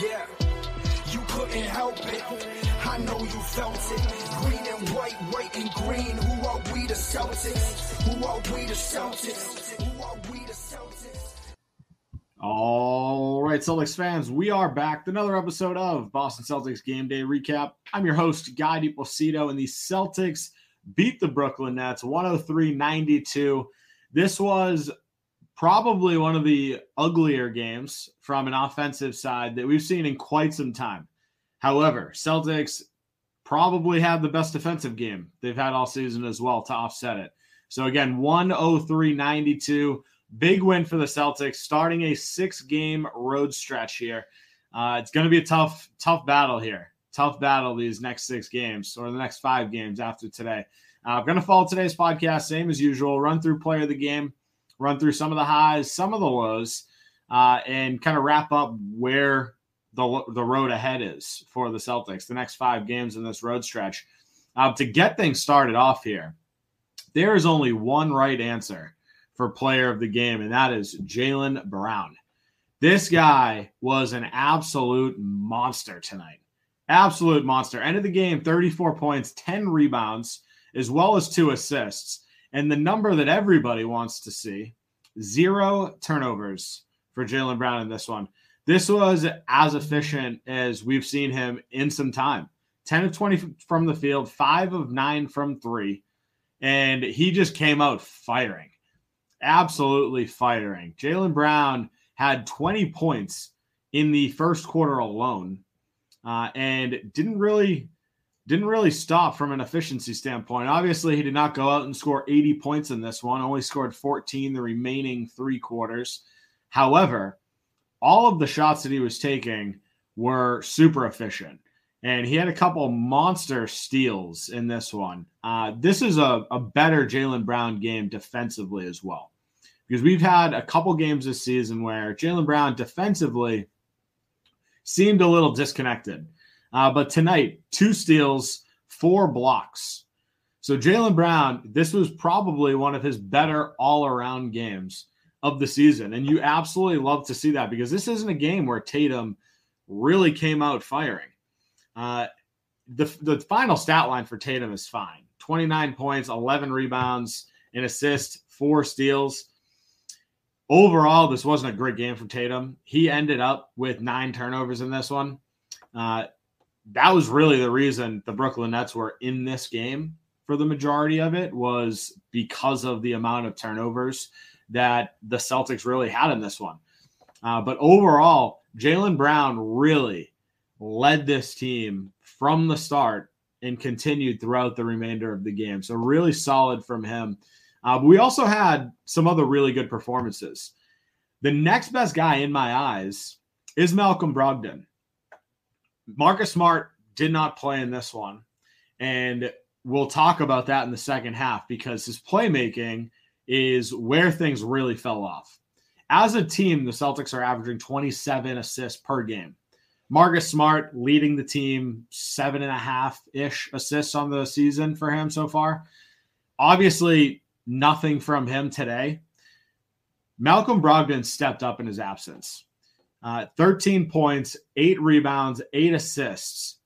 Yeah, you couldn't help it. I know you felt it. Green and white, white and green. Who are we the Celtics? Who are we the Celtics? Who are we the Celtics? All right, Celtics fans, we are back with another episode of Boston Celtics Game Day Recap. I'm your host, Guy DiPlacido, and the Celtics beat the Brooklyn Nets 103 92. This was probably one of the uglier games from an offensive side that we've seen in quite some time. However, Celtics probably had the best defensive game they've had all season as well to offset it. So again, 103 92. Big win for the Celtics, starting a six game road stretch here. Uh, it's going to be a tough, tough battle here. Tough battle these next six games or the next five games after today. Uh, I'm going to follow today's podcast, same as usual, run through player of the game, run through some of the highs, some of the lows, uh, and kind of wrap up where the, the road ahead is for the Celtics, the next five games in this road stretch. Uh, to get things started off here, there is only one right answer for player of the game, and that is Jaylen Brown. This guy was an absolute monster tonight. Absolute monster. End of the game, 34 points, 10 rebounds, as well as two assists. And the number that everybody wants to see zero turnovers for Jaylen Brown in this one. This was as efficient as we've seen him in some time 10 of 20 from the field, five of nine from three. And he just came out firing, absolutely firing. Jaylen Brown had 20 points in the first quarter alone uh, and didn't really didn't really stop from an efficiency standpoint. Obviously, he did not go out and score 80 points in this one, only scored 14 the remaining three quarters. However, all of the shots that he was taking were super efficient. And he had a couple monster steals in this one. Uh, this is a, a better Jaylen Brown game defensively as well. Because we've had a couple games this season where Jaylen Brown defensively seemed a little disconnected. Uh, but tonight, two steals, four blocks. So Jaylen Brown, this was probably one of his better all around games of the season. And you absolutely love to see that because this isn't a game where Tatum really came out firing. Uh, the, the final stat line for Tatum is fine 29 points, 11 rebounds, an assist, four steals. Overall, this wasn't a great game for Tatum. He ended up with nine turnovers in this one. Uh, that was really the reason the Brooklyn Nets were in this game for the majority of it was because of the amount of turnovers that the Celtics really had in this one. Uh, but overall, Jaylen Brown really led this team from the start and continued throughout the remainder of the game. So really solid from him. Uh, but we also had some other really good performances. The next best guy in my eyes is Malcolm Brogdon. Marcus Smart did not play in this one. And we'll talk about that in the second half because his playmaking is where things really fell off. As a team, the Celtics are averaging 27 assists per game. Marcus Smart leading the team seven and a half ish assists on the season for him so far. Obviously, nothing from him today. Malcolm Brogdon stepped up in his absence. Uh, 13 points, eight rebounds, eight assists.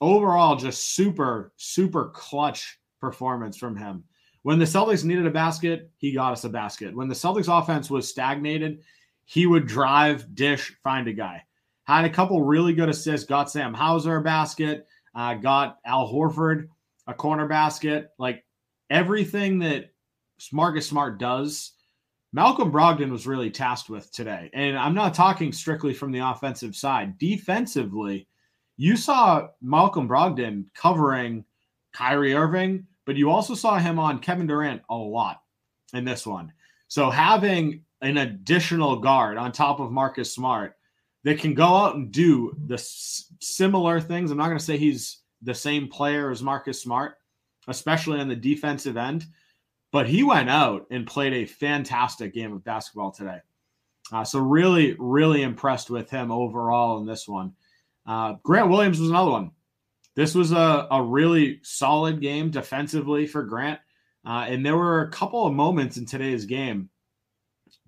Overall, just super, super clutch performance from him. When the Celtics needed a basket, he got us a basket. When the Celtics offense was stagnated, he would drive, dish, find a guy. Had a couple really good assists, got Sam Hauser a basket, uh, got Al Horford a corner basket. Like everything that Marcus Smart does, Malcolm Brogdon was really tasked with today. And I'm not talking strictly from the offensive side. Defensively, you saw Malcolm Brogdon covering Kyrie Irving, but you also saw him on Kevin Durant a lot in this one. So having an additional guard on top of Marcus Smart that can go out and do the s- similar things. I'm not going to say he's the same player as Marcus Smart, especially on the defensive end, but he went out and played a fantastic game of basketball today. Uh, so really, really impressed with him overall in this one. Uh, Grant Williams was another one. This was a, a really solid game defensively for Grant. Uh, and there were a couple of moments in today's game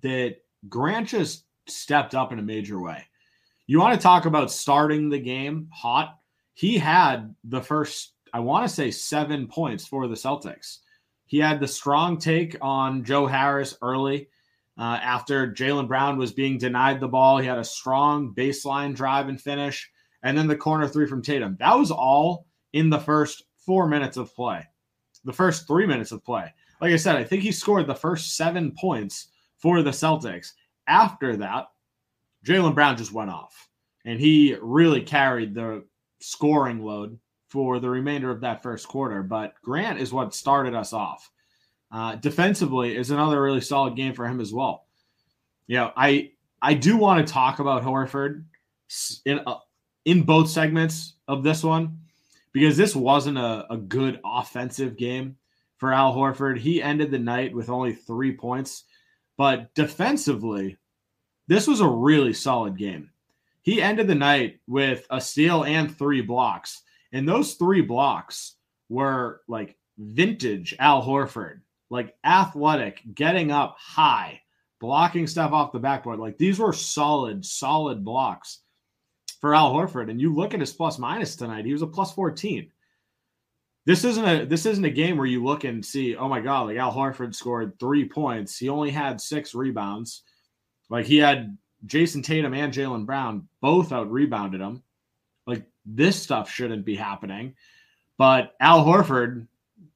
that Grant just stepped up in a major way. You want to talk about starting the game hot? He had the first, I want to say, seven points for the Celtics. He had the strong take on Joe Harris early. Uh, after Jaylen Brown was being denied the ball, he had a strong baseline drive and finish, and then the corner three from Tatum. That was all in the first four minutes of play, the first three minutes of play. Like I said, I think he scored the first seven points for the Celtics. After that, Jaylen Brown just went off, and he really carried the scoring load for the remainder of that first quarter. But Grant is what started us off. Uh, defensively is another really solid game for him as well. You know, I I do want to talk about Horford in uh, in both segments of this one because this wasn't a, a good offensive game for Al Horford. He ended the night with only three points, but defensively, this was a really solid game. He ended the night with a steal and three blocks. And those three blocks were like vintage Al Horford, like athletic, getting up high, blocking stuff off the backboard. Like these were solid, solid blocks for Al Horford. And you look at his plus minus tonight, he was a plus 14. This isn't a this isn't a game where you look and see, oh my god, like Al Horford scored three points. He only had six rebounds. Like he had Jayson Tatum and Jaylen Brown both out rebounded him. Like this stuff shouldn't be happening. But Al Horford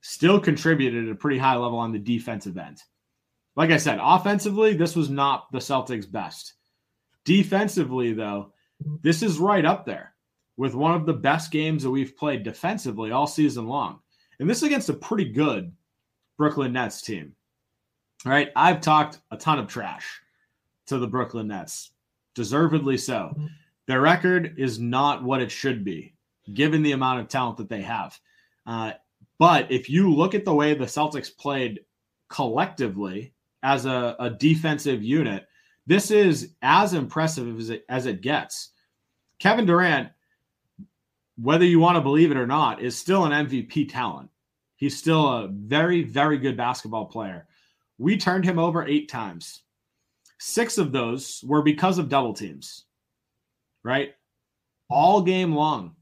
still contributed at a pretty high level on the defensive end. Like I said, offensively, this was not the Celtics' best. Defensively, though, this is right up there with one of the best games that we've played defensively all season long. And this is against a pretty good Brooklyn Nets team. All right. I've talked a ton of trash to the Brooklyn Nets, deservedly so. Mm-hmm. Their record is not what it should be, given the amount of talent that they have. Uh, but if you look at the way the Celtics played collectively as a, a defensive unit, this is as impressive as it, as it gets. Kevin Durant, whether you want to believe it or not, is still an MVP talent. He's still a very, very good basketball player. We turned him over eight times. Six of those were because of double teams, right? All game long.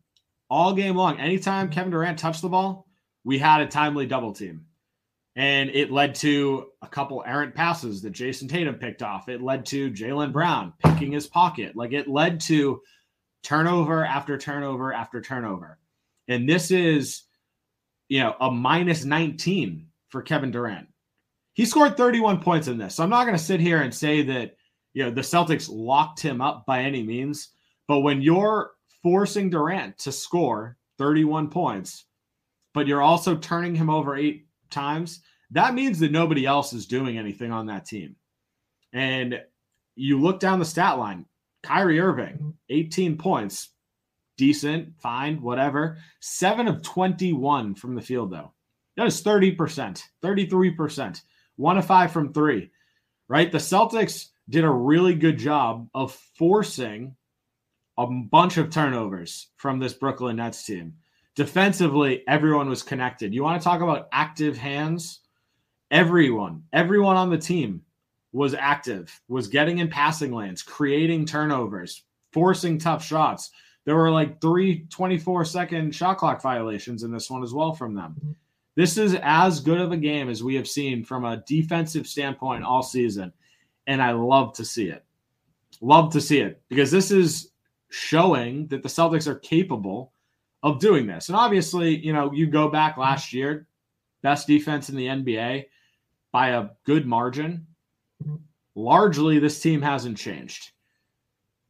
All game long. Anytime Kevin Durant touched the ball, we had a timely double team. And it led to a couple errant passes that Jayson Tatum picked off. It led to Jaylen Brown picking his pocket. Like it led to turnover after turnover after turnover. And this is, you know, a minus 19 for Kevin Durant. He scored 31 points in this. So I'm not going to sit here and say that, you know, the Celtics locked him up by any means. But when you're forcing Durant to score 31 points, but you're also turning him over eight times, that means that nobody else is doing anything on that team. And you look down the stat line Kyrie Irving, 18 points, decent, fine, whatever. Seven of 21 from the field, though. That is 30%, 33% one of five from three, right? The Celtics did a really good job of forcing a bunch of turnovers from this Brooklyn Nets team. Defensively, everyone was connected. You want to talk about active hands? Everyone, everyone on the team was active, was getting in passing lanes, creating turnovers, forcing tough shots. There were like three 24 second shot clock violations in this one as well from them. This is as good of a game as we have seen from a defensive standpoint all season. And I love to see it. Love to see it because this is showing that the Celtics are capable of doing this. And obviously, you know, you go back last year, best defense in the NBA by a good margin. Largely, this team hasn't changed.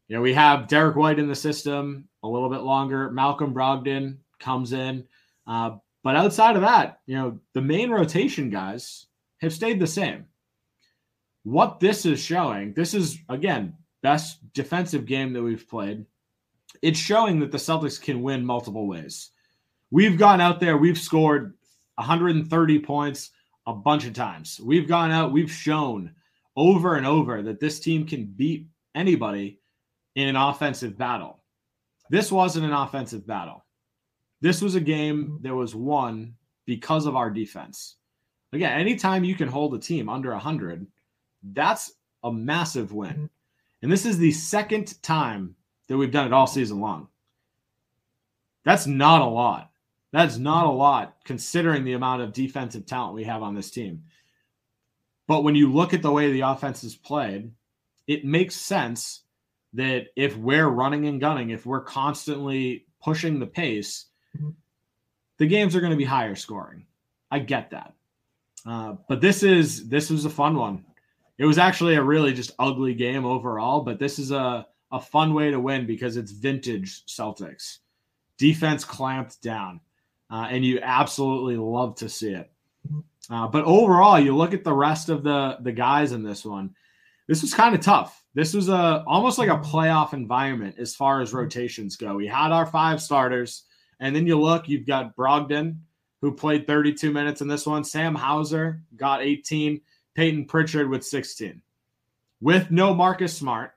You know, we have Derrick White in the system a little bit longer. Malcolm Brogdon comes in. Uh, but outside of that, you know, the main rotation guys have stayed the same. What this is showing, this is again, best defensive game that we've played. It's showing that the Celtics can win multiple ways. We've gone out there, we've scored 130 points a bunch of times. We've gone out, we've shown over and over that this team can beat anybody in an offensive battle. This wasn't an offensive battle. This was a game that was won because of our defense. Again, anytime you can hold a team under 100, that's a massive win. And this is the second time that we've done it all season long. That's not a lot. That's not a lot considering the amount of defensive talent we have on this team. But when you look at the way the offense is played, it makes sense that if we're running and gunning, if we're constantly pushing the pace, mm-hmm. the games are going to be higher scoring. I get that. Uh, but this is this was a fun one. It was actually a really just ugly game overall, but this is a a fun way to win because it's vintage Celtics. Defense clamped down, uh, and you absolutely love to see it. Uh, but overall, you look at the rest of the the guys in this one. This was kind of tough. This was a almost like a playoff environment as far as rotations go. We had our five starters, and then you look, you've got Brogdon, who played 32 minutes in this one. Sam Hauser got 18. Payton Pritchard with 16. With no Marcus Smart,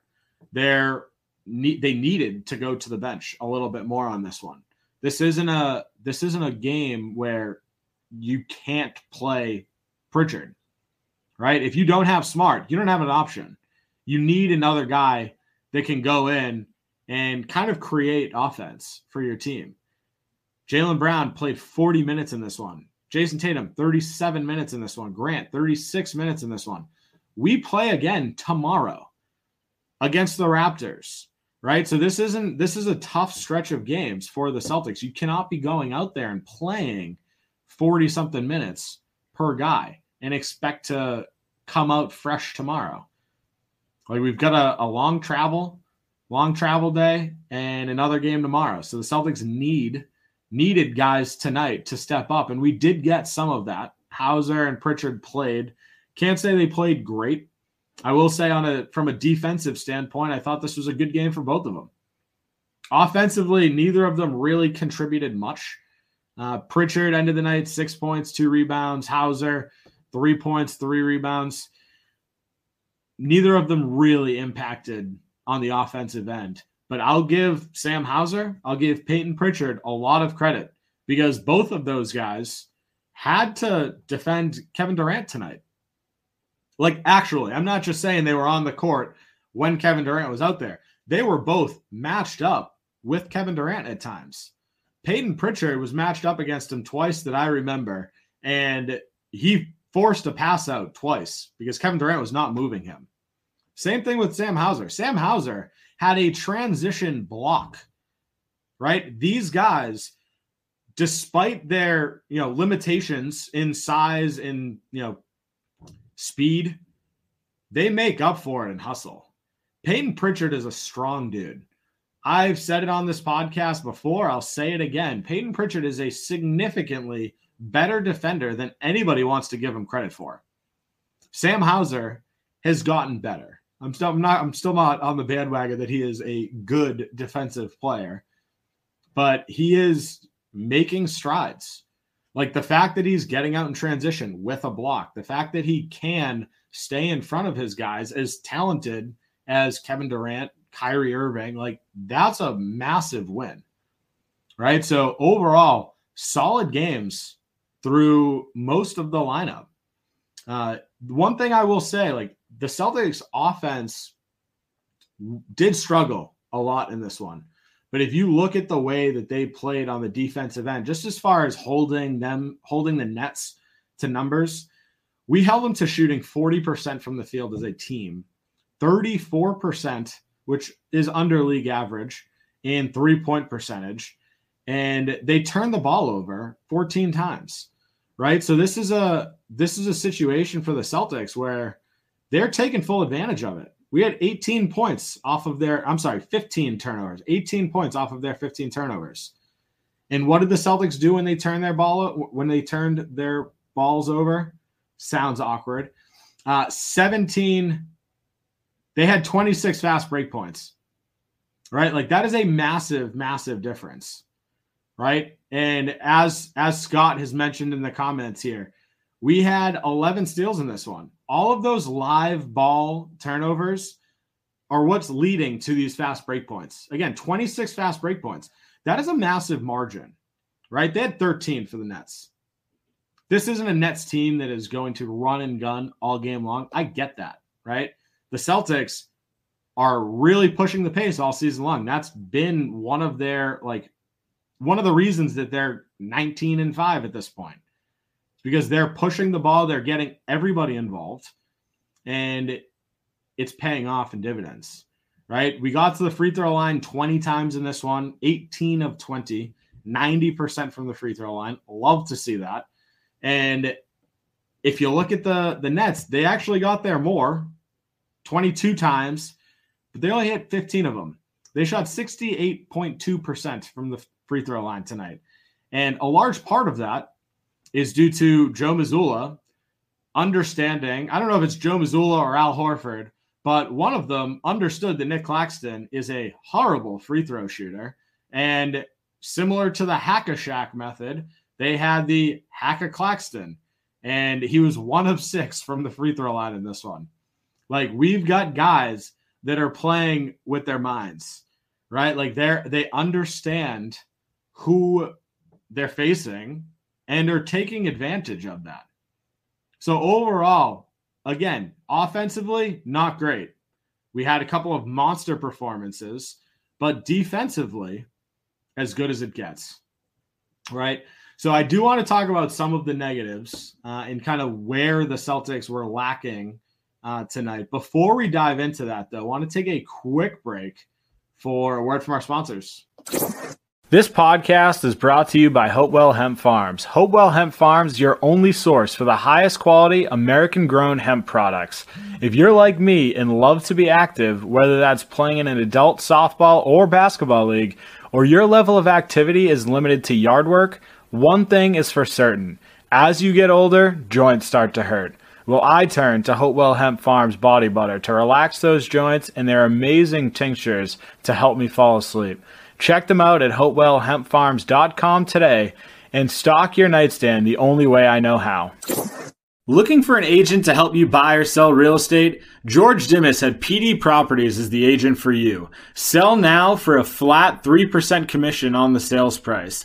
they're they needed to go to the bench a little bit more on this one. This isn't a this isn't a game where you can't play Pritchard, right? If you don't have Smart, you don't have an option. You need another guy that can go in and kind of create offense for your team. Jaylen Brown played 40 minutes in this one. Jayson Tatum, 37 minutes in this one. Grant, 36 minutes in this one. We play again tomorrow against the Raptors, right? So this isn't this is a tough stretch of games for the Celtics. You cannot be going out there and playing 40 something minutes per guy and expect to come out fresh tomorrow. Like we've got a, a long travel, long travel day, and another game tomorrow. So the Celtics need needed guys tonight to step up, and we did get some of that. Hauser and Pritchard played. Can't say they played great. I will say on a from a defensive standpoint, I thought this was a good game for both of them. Offensively, neither of them really contributed much. Uh, Pritchard ended the night six points, two rebounds. Hauser, three points, three rebounds. Neither of them really impacted on the offensive end. But I'll give Sam Hauser, I'll give Payton Pritchard a lot of credit because both of those guys had to defend Kevin Durant tonight. Like, actually, I'm not just saying they were on the court when Kevin Durant was out there. They were both matched up with Kevin Durant at times. Payton Pritchard was matched up against him twice that I remember, and he forced a pass out twice because Kevin Durant was not moving him. Same thing with Sam Hauser. Sam Hauser had a transition block, right? These guys, despite their you know limitations in size and you know speed, they make up for it and hustle. Payton Pritchard is a strong dude. I've said it on this podcast before. I'll say it again. Payton Pritchard is a significantly better defender than anybody wants to give him credit for. Sam Hauser has gotten better. I'm still I'm not I'm still not on the bandwagon that he is a good defensive player, but he is making strides. Like the fact that he's getting out in transition with a block, the fact that he can stay in front of his guys as talented as Kevin Durant, Kyrie Irving, like that's a massive win. Right? So overall, solid games through most of the lineup. Uh, one thing I will say, like the Celtics offense did struggle a lot in this one. But if you look at the way that they played on the defensive end, just as far as holding them, holding the Nets to numbers, we held them to shooting 40% from the field as a team, 34%, which is under league average, in three point percentage. And they turned the ball over 14 times. Right. So this is a this is a situation for the Celtics where they're taking full advantage of it. We had 18 points off of their, I'm sorry, 15 turnovers, 18 points off of their 15 turnovers. And what did the Celtics do when they turned their ball when they turned their balls over? Sounds awkward. Uh, 17. They had 26 fast break points. Right? Like that is a massive, massive difference. Right? And as as Scott has mentioned in the comments here, we had 11 steals in this one all of those live ball turnovers are what's leading to these fast break points. Again, 26 fast break points. That is a massive margin, right? They had 13 for the Nets. This isn't a Nets team that is going to run and gun all game long. I get that, right? The Celtics are really pushing the pace all season long. That's been one of their like one of the reasons that they're 19 and 5 at this point. Because they're pushing the ball, they're getting everybody involved, and it's paying off in dividends. Right? We got to the free throw line 20 times in this one, 18 of 20, 90% from the free throw line. Love to see that. And if you look at the the Nets, they actually got there more, 22 times, but they only hit 15 of them. They shot 68.2% from the free throw line tonight. And a large part of that is due to Joe Mazzulla understanding. I don't know if it's Joe Mazzulla or Al Horford, but one of them understood that Nic Claxton is a horrible free throw shooter. And similar to the Hack a Shaq method, they had the Hack a Claxton and he was one of six from the free throw line in this one. Like we've got guys that are playing with their minds, right? Like they're they understand who they're facing and are taking advantage of that. So overall, again, offensively, not great. We had a couple of monster performances, but defensively, as good as it gets. Right. So I do want to talk about some of the negatives uh, and kind of where the Celtics were lacking uh, tonight. Before we dive into that, though, I want to take a quick break for a word from our sponsors. This podcast is brought to you by Hopewell Hemp Farms. Hopewell Hemp Farms your only source for the highest quality American grown hemp products. If you're like me and love to be active, whether that's playing in an adult softball or basketball league, or your level of activity is limited to yard work, one thing is for certain as you get older, joints start to hurt. Well, I turn to Hopewell Hemp Farms body butter to relax those joints and their amazing tinctures to help me fall asleep. Check them out at hopewellhempfarms.com today and stock your nightstand the only way I know how. Looking for an agent to help you buy or sell real estate? George Dimas at PD Properties is the agent for you. Sell now for a flat 3% commission on the sales price.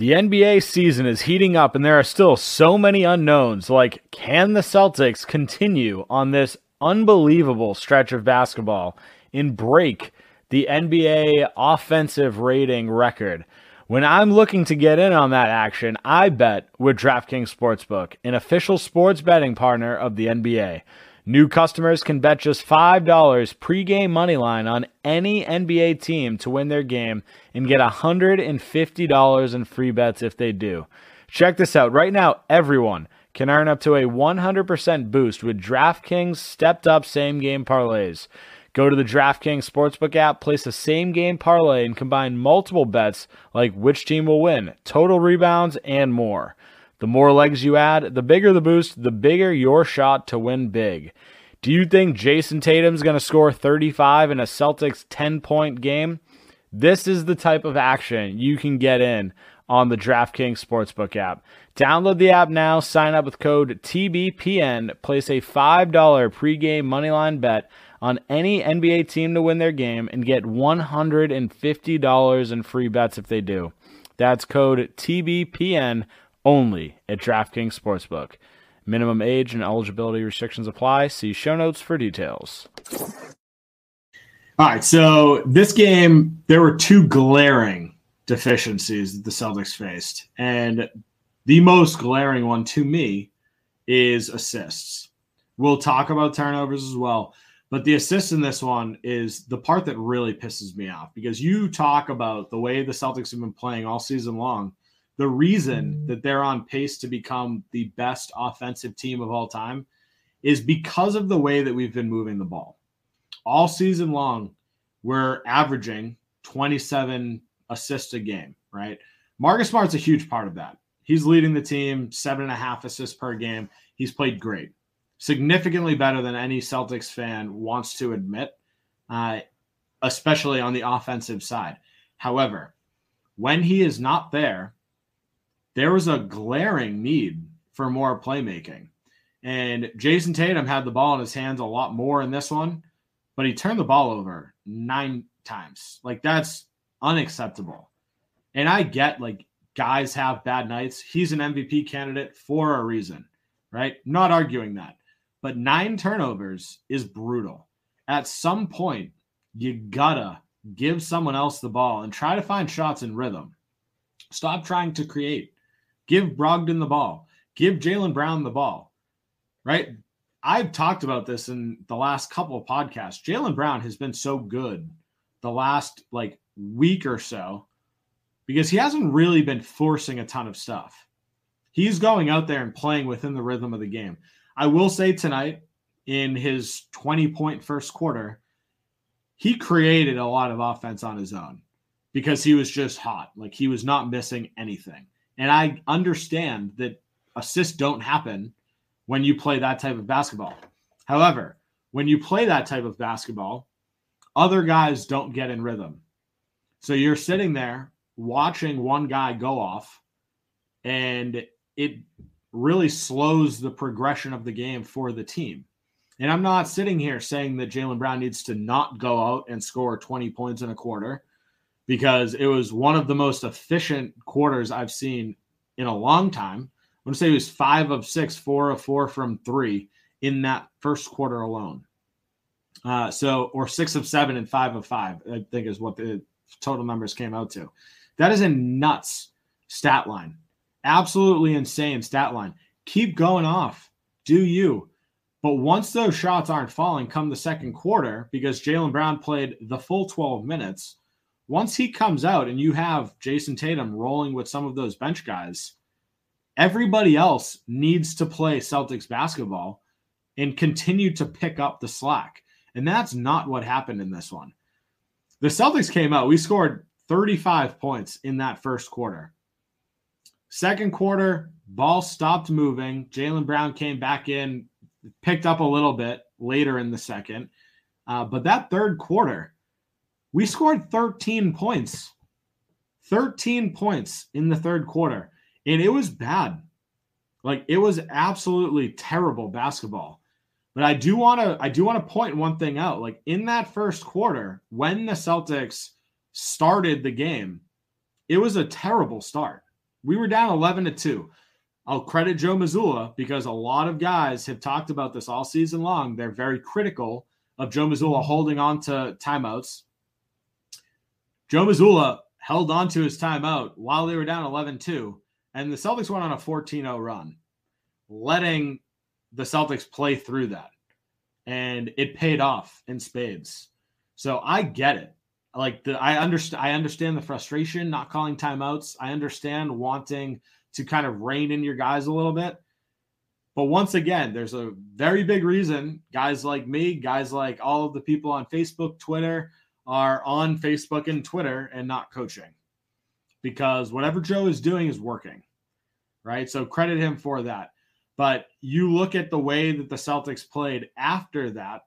The NBA season is heating up, and there are still so many unknowns. Like, can the Celtics continue on this unbelievable stretch of basketball and break the NBA offensive rating record? When I'm looking to get in on that action, I bet with DraftKings Sportsbook, an official sports betting partner of the NBA. New customers can bet just $5 pregame money line on any NBA team to win their game and get $150 in free bets if they do. Check this out. Right now, everyone can earn up to a 100% boost with DraftKings stepped up same game parlays. Go to the DraftKings Sportsbook app, place a same game parlay, and combine multiple bets like which team will win, total rebounds, and more. The more legs you add, the bigger the boost, the bigger your shot to win big. Do you think Jayson Tatum's going to score 35 in a Celtics 10 point game? This is the type of action you can get in on the DraftKings Sportsbook app. Download the app now, sign up with code TBPN, place a $5 pregame moneyline bet on any NBA team to win their game, and get $150 in free bets if they do. That's code TBPN only at DraftKings Sportsbook. Minimum age and eligibility restrictions apply. See show notes for details. All right, so this game, there were two glaring deficiencies that the Celtics faced. And the most glaring one to me is assists. We'll talk about turnovers as well. But the assist in this one is the part that really pisses me off because you talk about the way the Celtics have been playing all season long the reason that they're on pace to become the best offensive team of all time is because of the way that we've been moving the ball. All season long, we're averaging 27 assists a game, right? Marcus Smart's a huge part of that. He's leading the team, seven and a half assists per game. He's played great, significantly better than any Celtics fan wants to admit, uh, especially on the offensive side. However, when he is not there, there was a glaring need for more playmaking. And Jayson Tatum had the ball in his hands a lot more in this one, but he turned the ball over nine times. Like that's unacceptable. And I get like guys have bad nights. He's an MVP candidate for a reason, right? Not arguing that. But nine turnovers is brutal. At some point, you gotta give someone else the ball and try to find shots in rhythm. Stop trying to create. Give Brogdon the ball. Give Jaylen Brown the ball. Right? I've talked about this in the last couple of podcasts. Jaylen Brown has been so good the last like week or so because he hasn't really been forcing a ton of stuff. He's going out there and playing within the rhythm of the game. I will say tonight in his 20 point first quarter, he created a lot of offense on his own because he was just hot. Like he was not missing anything. And I understand that assists don't happen when you play that type of basketball. However, when you play that type of basketball, other guys don't get in rhythm. So you're sitting there watching one guy go off, and it really slows the progression of the game for the team. And I'm not sitting here saying that Jaylen Brown needs to not go out and score 20 points in a quarter because it was one of the most efficient quarters I've seen in a long time. I'm going to say he was five of six, four of four from three in that first quarter alone. Uh, so, or six of seven and five of five, I think is what the total numbers came out to. That is a nuts stat line. Absolutely insane stat line. Keep going off. Do you? But once those shots aren't falling come the second quarter, because Jaylen Brown played the full 12 minutes, once he comes out and you have Jayson Tatum rolling with some of those bench guys, everybody else needs to play Celtics basketball and continue to pick up the slack. And that's not what happened in this one. The Celtics came out, we scored 35 points in that first quarter. Second quarter, ball stopped moving. Jaylen Brown came back in, picked up a little bit later in the second. Uh, but that third quarter, we scored 13 points. 13 points in the third quarter. And it was bad. Like it was absolutely terrible basketball. But I do want to I do want to point one thing out. Like in that first quarter, when the Celtics started the game, it was a terrible start. We were down 11 to 2. I'll credit Joe Mazzulla because a lot of guys have talked about this all season long. They're very critical of Joe Mazzulla holding on to timeouts. Joe Mazzulla held on to his timeout while they were down 11 2, and the Celtics went on a 14 0 run, letting the Celtics play through that. And it paid off in spades. So I get it. Like the I understand I understand the frustration not calling timeouts. I understand wanting to kind of rein in your guys a little bit. But once again, there's a very big reason guys like me, guys like all of the people on Facebook, Twitter, are on Facebook and Twitter and not coaching because whatever Joe is doing is working. Right. So credit him for that. But you look at the way that the Celtics played after that,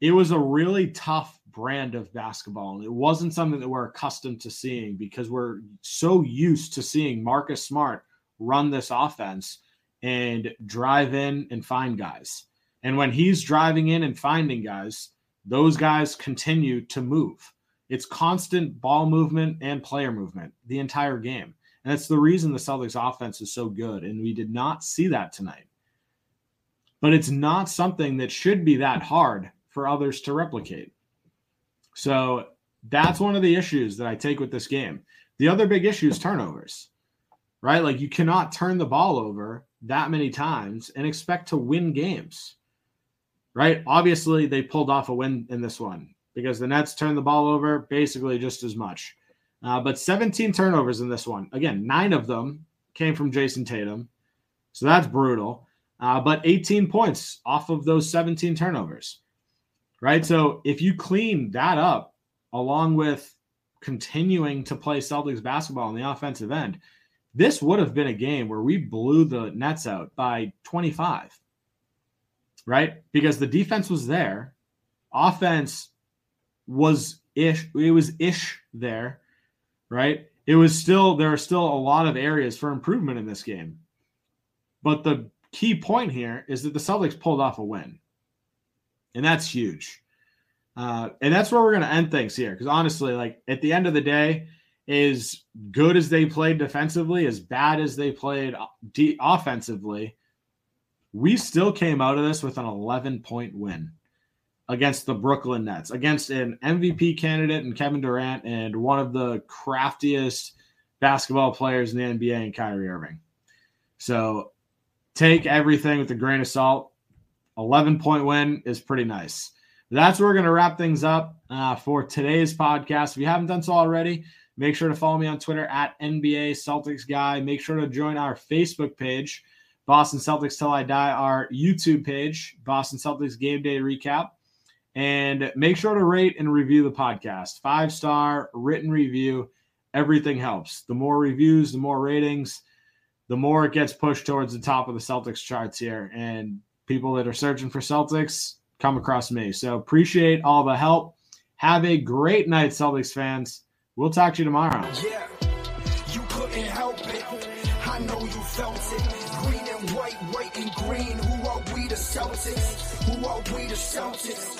it was a really tough brand of basketball. And it wasn't something that we're accustomed to seeing because we're so used to seeing Marcus Smart run this offense and drive in and find guys. And when he's driving in and finding guys, those guys continue to move. It's constant ball movement and player movement the entire game. And that's the reason the Celtics offense is so good. And we did not see that tonight. But it's not something that should be that hard for others to replicate. So that's one of the issues that I take with this game. The other big issue is turnovers, right? Like you cannot turn the ball over that many times and expect to win games, right? Obviously, they pulled off a win in this one because the Nets turned the ball over basically just as much. Uh, but 17 turnovers in this one. Again, nine of them came from Jayson Tatum. So that's brutal. Uh, but 18 points off of those 17 turnovers right? So if you clean that up along with continuing to play Celtics basketball on the offensive end, this would have been a game where we blew the Nets out by 25, right? Because the defense was there, offense was ish, it was ish there, right? it was still there are still a lot of areas for improvement in this game. But the key point here is that the Celtics pulled off a win. And that's huge. Uh, and that's where we're going to end things here. Because honestly, like at the end of the day, as good as they played defensively, as bad as they played de- offensively, we still came out of this with an 11 point win against the Brooklyn Nets, against an MVP candidate and Kevin Durant, and one of the craftiest basketball players in the NBA and Kyrie Irving. So take everything with a grain of salt. 11 point win is pretty nice. That's where we're going to wrap things up uh, for today's podcast. If you haven't done so already, make sure to follow me on Twitter at NBA Celtics Guy. Make sure to join our Facebook page, Boston Celtics Till I Die, our YouTube page, Boston Celtics Game Day Recap. And make sure to rate and review the podcast. Five star written review. Everything helps. The more reviews, the more ratings, the more it gets pushed towards the top of the Celtics charts here. And people that are searching for Celtics come across me. So appreciate all the help. Have a great night, Celtics fans. We'll talk to you tomorrow. Yeah, are we, the Celtics?